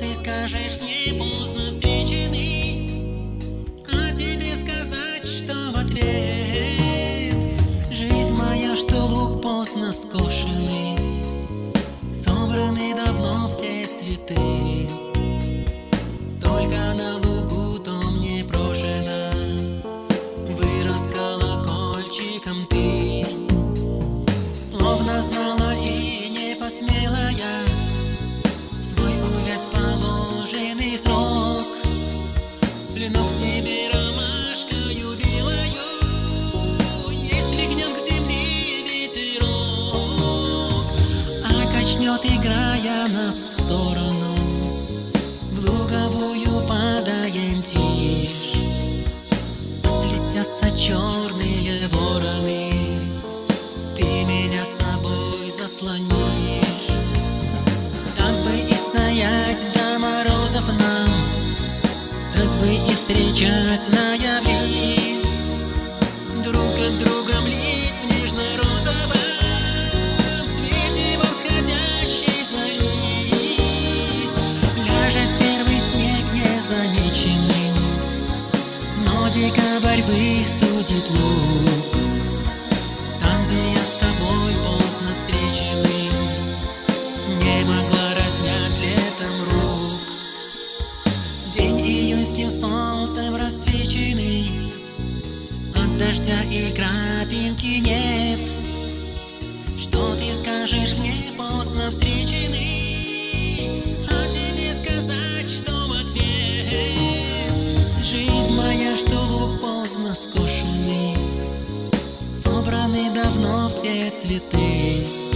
ты скажешь мне поздно встреченный, а тебе сказать, что в ответ жизнь моя, что лук поздно скошенный, собраны давно все цветы. сторону. В луговую падаем тишь. Слетятся черные вороны. Ты меня собой заслонишь. Так бы и стоять до морозов нам. Так бы и встречать ноябрь дождя и крапинки нет Что ты скажешь мне поздно встреченный А тебе сказать, что в ответ. Жизнь моя, что поздно скушены Собраны давно все цветы.